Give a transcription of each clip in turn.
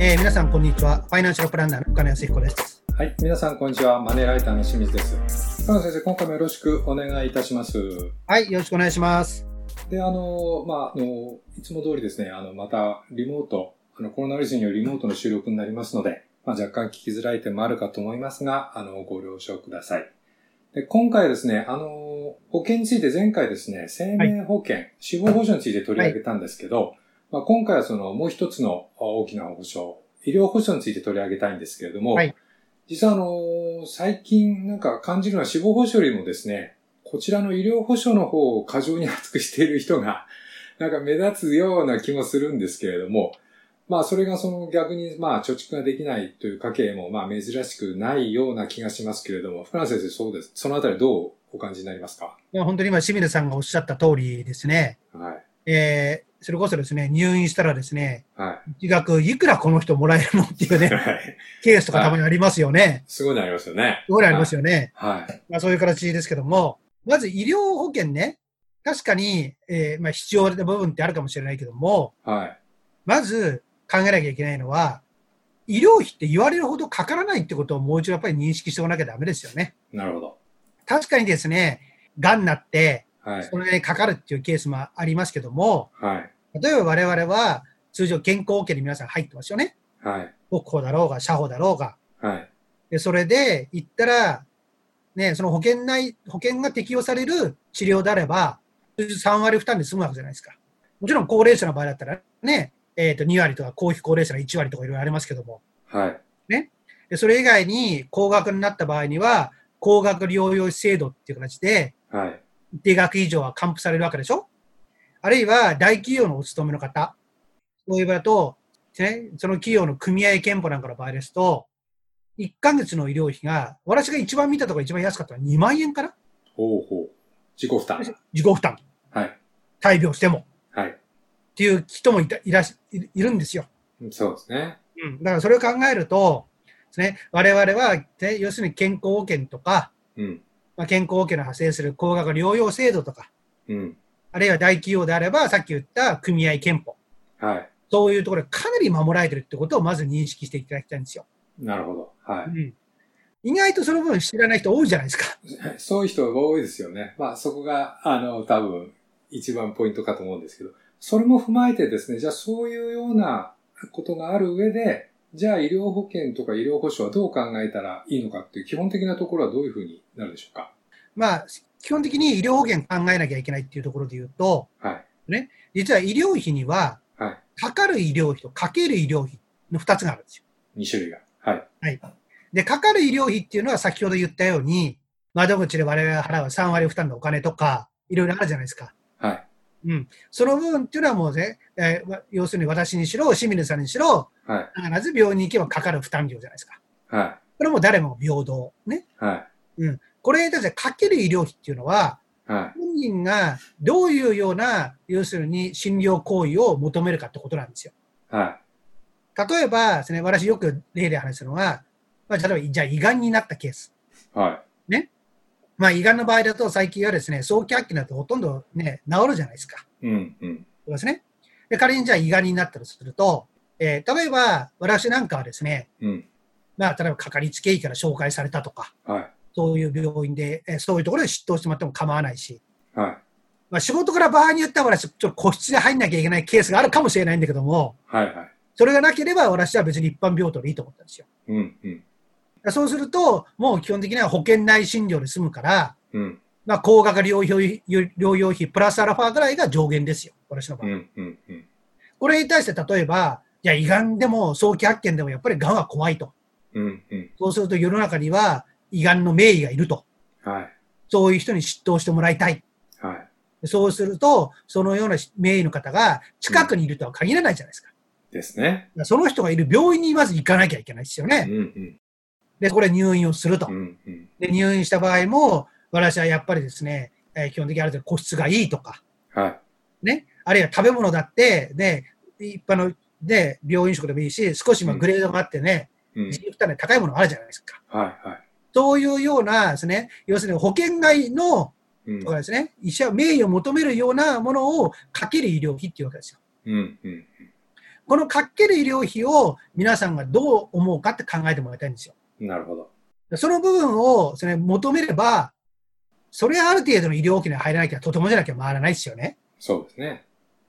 えー皆さん、こんにちは。ファイナンシャルプランナーの金康彦です。はい。皆さん、こんにちは。マネーライターの清水です。深野先生、今回もよろしくお願いいたします。はい、よろしくお願いします。で、あの、まあ、あの、いつも通りですね、あの、また、リモート、あの、コロナウイルスによるリモートの収録になりますので、まあ、若干聞きづらい点もあるかと思いますが、あの、ご了承ください。で、今回はですね、あの、保険について前回ですね、生命保険、死亡保障について取り上げたんですけど、まあ、今回はその、もう一つの大きな保障、医療保障について取り上げたいんですけれども、はい実はあの、最近なんか感じるのは死亡保障よりもですね、こちらの医療保障の方を過剰に厚くしている人が、なんか目立つような気もするんですけれども、まあそれがその逆にまあ貯蓄ができないという家計もまあ珍しくないような気がしますけれども、福永先生そうです。そのあたりどうお感じになりますか？いや本当に今、清水さんがおっしゃった通りですね、はい。えーそれこそですね、入院したらですね、は一額いくらこの人もらえるのっていうい。ね、はい。ケースとかたまにありますよね。すごいのありますよね。すごいありますよね。はい。まあそういう形ですけども、まず医療保険ね、確かに、えーまあ必要な部分ってあるかもしれないけども、はい。まず考えなきゃいけないのは、医療費って言われるほどかからないってことをもう一度やっぱり認識しておかなきゃダメですよね。なるほど。確かにですね、癌になって、はい。それにかかるっていうケースもありますけども、はい。例えば我々は通常健康保険に皆さん入ってますよね。はい。国保だろうが、社保だろうが。はい。で、それで言ったら、ね、その保険内、保険が適用される治療であれば、3割負担で済むわけじゃないですか。もちろん高齢者の場合だったらね、えっ、と、2割とか、公費高齢者の1割とかいろいろありますけども、はい。でそれ以外に高額になった場合には、高額療養費制度っていう形で、はい。一定額以上は還付されるわけでしょ？あるいは大企業のお勤めの方、そういう場合だと、ね、その企業の組合憲法なんかの場合ですと、1ヶ月の医療費が、私が一番見たところ一番安かったのは2万円かな？ほうほう。自己負担。自己負担。はい。大病しても。はい。っていう人もいたいらしいいるんですよ。そうですね。うん。だからそれを考えると、ですね、我々は、ね、要するに健康保険とか、うん。まあ、健康保険の派生する高額療養制度とか、うん。あるいは大企業であれば、さっき言った組合憲法。はい。そういうところでかなり守られてるってことをまず認識していただきたいんですよ。なるほど。はうん、意外とその分知らない人多いじゃないですか。い。そういう人が多いですよね。まあそこが、あの、多分、一番ポイントかと思うんですけど、それも踏まえてですね、じゃあそういうようなことがある上で、じゃあ医療保険とか医療保障はどう考えたらいいのかっていう基本的なところはどういうふうになるでしょうか？まあ、基本的に医療保険考えなきゃいけないっていうところで言うと、はい。実は医療費には、はい。かかる医療費とかける医療費の2つがあるんですよ。2種類が。はい。で、かかる医療費っていうのは先ほど言ったように、窓口で我々が払う3割負担のお金とか、いろいろあるじゃないですか。はい。うん。その部分っていうのはもうね、えーわ要するに私にしろ、清水さんにしろ、はい。必ず病院に行けばかかる負担量じゃないですか。はこれも誰も平等。ね。い。はい。これに対してかける医療費っていうのは、は本人がどういうような、要するに診療行為を求めるかってことなんですよ。い。は例えばですね、私よく例で話すのは、まあ、例えば、じゃあ胃がんになったケース。い。はまあ、胃がんの場合だと最近はですね、早期発見だとほとんどね、治るじゃないですか。い。うん。うん。そうですね。で、仮にじゃあ胃がんになったとすると、えー例えば、私なんかはですね、うん。まあ、例えばかかりつけ医から紹介されたとか、はい。そういう病院で、えーそういうところで執刀してもらっても構わないし、はい。まあ、仕事から場合によっては私、ちょっと個室で入んなきゃいけないケースがあるかもしれないんだけども、はい。はい。それがなければ私は別に一般病棟でいいと思ったんですよ。うん。うん。そうすると、もう基本的には保険内診療で済むから、うん。まあ、高額療養費療養費プラスアルファぐらいが上限ですよ、私の場合。うん。うん。うん。これに対して例えば、いや、胃がんでも早期発見でもやっぱりがんは怖いと。うん。うん。そうすると世の中には胃がんの名医がいると。はい。そういう人に執刀してもらいたい。はい。そうすると、そのような名医の方が近くにいるとは限らないじゃないですか。ですね。その人がいる病院にまず行かなきゃいけないですようん。ね。うん。で、これ入院をするとう。ん。うん。で、入院した場合も、私はやっぱりですね、えー基本的にある程度個室がいいとか、はい。ね、あるいは食べ物だって、で、一般の、で、病院食でもいいし、少しまグレードがあってね、うん負担で高いものがあるじゃないですか。はい。はい。そういうようなですね、要するに保険外のうんとかですね、医者、名誉を求めるようなものをかける医療費っていうわけですよ。うん。うん。このかける医療費を皆さんがどう思うかって考えてもらいたいんですよ。なるほど。その部分をそれ求めれば、それはある程度の医療保険に入らなきゃとてもじゃなきゃ回らないですよね。そうですね。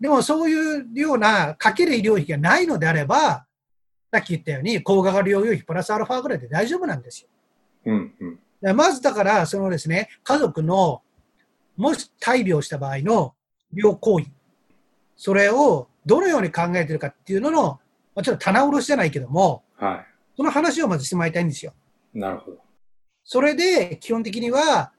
でもそういうようなかける医療費がないのであれば、さっき言ったように高額療養費プラスアルファぐらいで大丈夫なんですよ。うんうん。でまずだから、そのですね、家族の、もし大病した場合の病行為、それをどのように考えてるかっていうのの、まあ、ちょっと棚卸しじゃないけども、はその話をまずしてもらいたいんですよ。い。なるほど。それで、基本的には、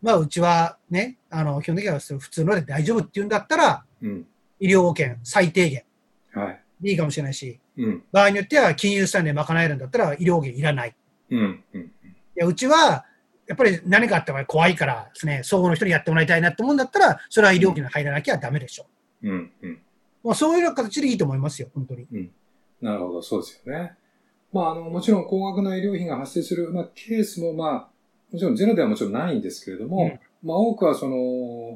まあ、うちはね、あの、基本的には普通ので大丈夫っていうんだったら、うん。医療保険最低限はい。でいいかもしれないし、うん。場合によっては金融資産で賄えるんだったら医療保険いらない。うん。うん。いや、うちは、やっぱり何かあった場合怖いからですね、総合の人にやってもらいたいなって思うんだったら、それは医療保険に入らなきゃダメでしょ。うん。うん。まあ、そういうような形でいいと思いますよ、本当に。なるほど、そうですよね。まあ、あの、もちろん高額な医療費が発生する、まあ、ケースも、まあ、もちろんゼロではもちろんないんですけれども、うん。まあ、多くはその、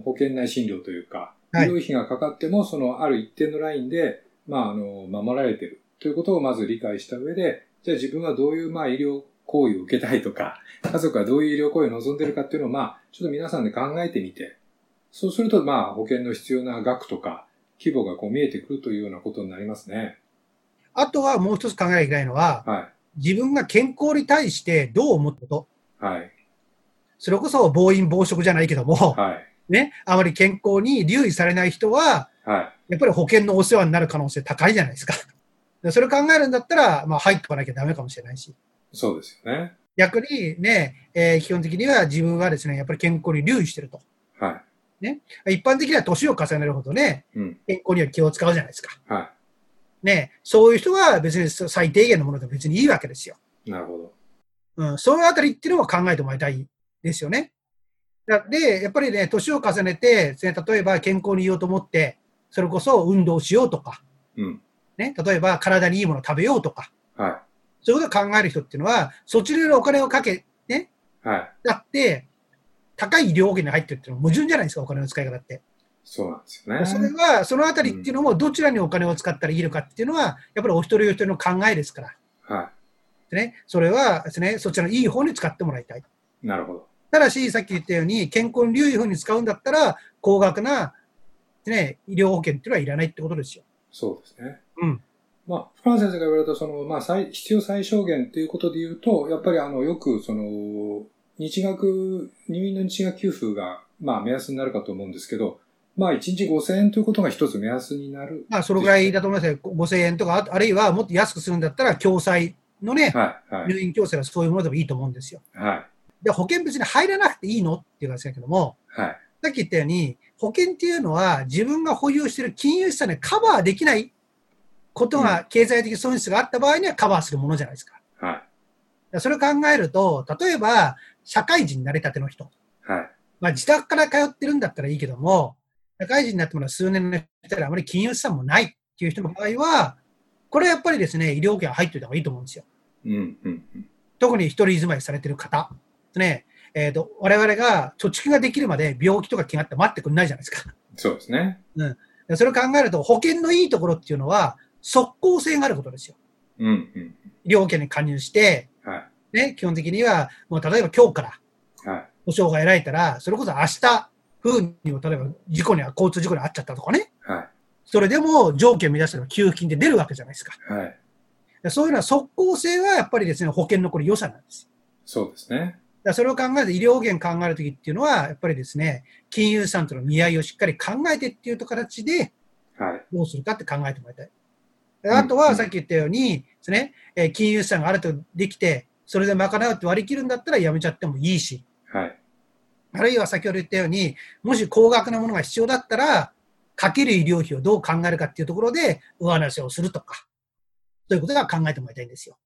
保険内診療というか、はい。医療費がかかっても、その、ある一定のラインで、まあ、あの、守られている。ということをまず理解した上で、じゃあ自分はどういう、まあ、医療行為を受けたいとか、家族はどういう医療行為を望んでいるかっていうのを、まあ、ちょっと皆さんで考えてみて、そうすると、まあ、保険の必要な額とか、規模がこう見えてくるというようなことになりますね。あとはもう一つ考えなきゃいけないのは、は自分が健康に対してどう思ったこと。い。はい。それこそ暴飲暴食じゃないけども、はい。ね、あまり健康に留意されない人は、はい。やっぱり保険のお世話になる可能性高いじゃないですか。でそれを考えるんだったら、まあ、入っておかなきゃダメかもしれないし。そうですよね。逆にね、えー基本的には自分はですね、やっぱり健康に留意してると。は一般的には年を重ねるほどね、い。うん。健康には気を使うじゃないですか。はね、そういう人は別に最低限のもので別にいいわけですよ。い。なるほど。うん、そういうあたりっていうのを考えてもらいたいですよね。だで、やっぱりね、年を重ねて、ね例えば健康にいようと思って、それこそ運動しようとか、うん。ね、例えば体にいいものを食べようとか、はそういうことを考える人っていうのは、そっちにお金をかけ、ね、い。はい。だって、高い医療保険に入ってるっていうのは矛盾じゃないですか、お金の使い方って。そうなんですよね。それは、そのあたりっていうのも、どちらにお金を使ったらいいのかっていうのは、やっぱりお一人お一人の考えですから。はでね、それはですね、そちらのいい方に使ってもらいたい。い。なるほど。ただし、さっき言ったように、健康に留意風に使うんだったら、高額な、ね、医療保険っていうのはいらないってことですよ。そうですね。うん。まあ、フラン先生が言われた、その、まあ、最、必要最小限ということで言うと、やっぱりあの、よく、その、日額、入院の日額給付が、まあ、目安になるかと思うんですけど、まあ、1日5000円ということが一つ目安になる。まあ、そのぐらいだと思いますよ。5000円とか、ああるいはもっと安くするんだったら、共済のね、はい、はい、入院共済はそういうものでもいいと思うんですよ。はい、で、保険別に入らなくていいのっていう話だけども、はい、さっき言ったように、保険っていうのは自分が保有している金融資産でカバーできないことが、経済的損失があった場合にはカバーするものじゃないですか。はい、それを考えると、例えば、社会人になりたての人。はい、まあ、自宅から通ってるんだったらいいけども、社会人になってもらう数年の人であまり金融資産もないっていう人の場合は、これはやっぱりですね、医療保険入っておいた方がいいと思うんですよ。うん、うん、うん。特に一人住まいされてる方。ね、えっ、と、我々が貯蓄ができるまで病気とか気があって待ってくんないじゃないですか。そうですね。でそれを考えると、保険のいいところっていうのは、即効性があることですよ。うん、うん。医療保険に加入して、はい、ね、基本的には、もう例えば今日からはい、保証が得られたら、それこそ明日、風にも例えば事故には、交通事故に遭っちゃったとかね。はい、それでも条件を満たしたら給付金で出るわけじゃないですか。はい。でそういうのは即効性はやっぱりですね、保険のこれ良さなんですよ。そうですね。だそれを考えて、医療保険考えるときっていうのは、やっぱりですね、金融資産との見合いをしっかり考えてっていう形で、はい、どうするかって考えてもらいたい。であとは、さっき言ったように、ですね、えー金融資産がある程度できて、それで賄うって割り切るんだったらやめちゃってもいいし、はい、あるいは先ほど言ったように、もし高額なものが必要だったら、かける医療費をどう考えるかっていうところで、上乗せをするとか、そういうことが考えてもらいたいんですよ。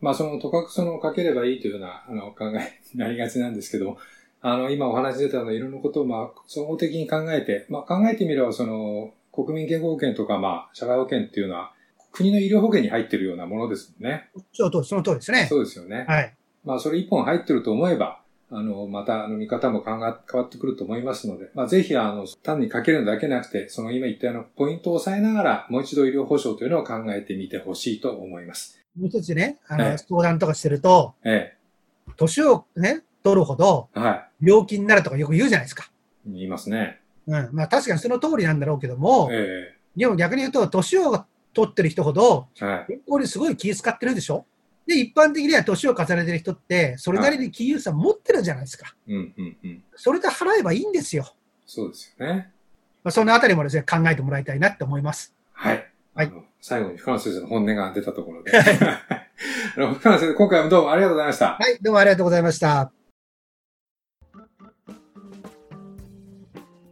まあ、その、とかくその、かければいいというような、あの、考えになりがちなんですけど、あの、今お話出たようないろんなことを、まあ、総合的に考えて、まあ、考えてみれば、その、国民健康保険とか、まあ、社会保険っていうのは、国の医療保険に入ってるようなものですもんね。その通りその通りですね。そうですよね。はい。まあ、それ一本入ってると思えば、あの、また、あの、見方も考え変わってくると思いますので、まあ、ぜひ、あの、単にかけるのだけなくて、その今言ったようなポイントを押さえながら、もう一度医療保障というのを考えてみてほしいと思います。もう一つね、あの、ええ相談とかしてると、え年をね、取るほどえ。は病気になるとかよく言うじゃないですか。い。言いますね。うん。まあ確かにその通りなんだろうけども、えでも逆に言うと、年を取ってる人ほど、え。はい。健康にすごい気遣ってるでしょ？で、一般的には年を重ねてる人って、それなりに金融さ持ってるじゃないですか。うん、うん、うん。それで払えばいいんですよ。そうですよね。まあ、そのあたりもですね、考えてもらいたいなって思います。はい。はい最後に深野先生の本音が出たところで。深野先生、今回もどうもありがとうございました。はい、どうもありがとうございました。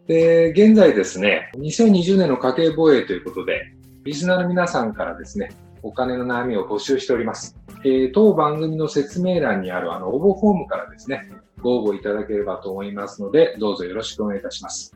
で、現在ですね、2020年の家計防衛ということで、リスナーの皆さんからですね、お金の悩みを募集しております。えー当番組の説明欄にあるあの応募フォームからですね、ご応募いただければと思いますので、どうぞよろしくお願いいたします。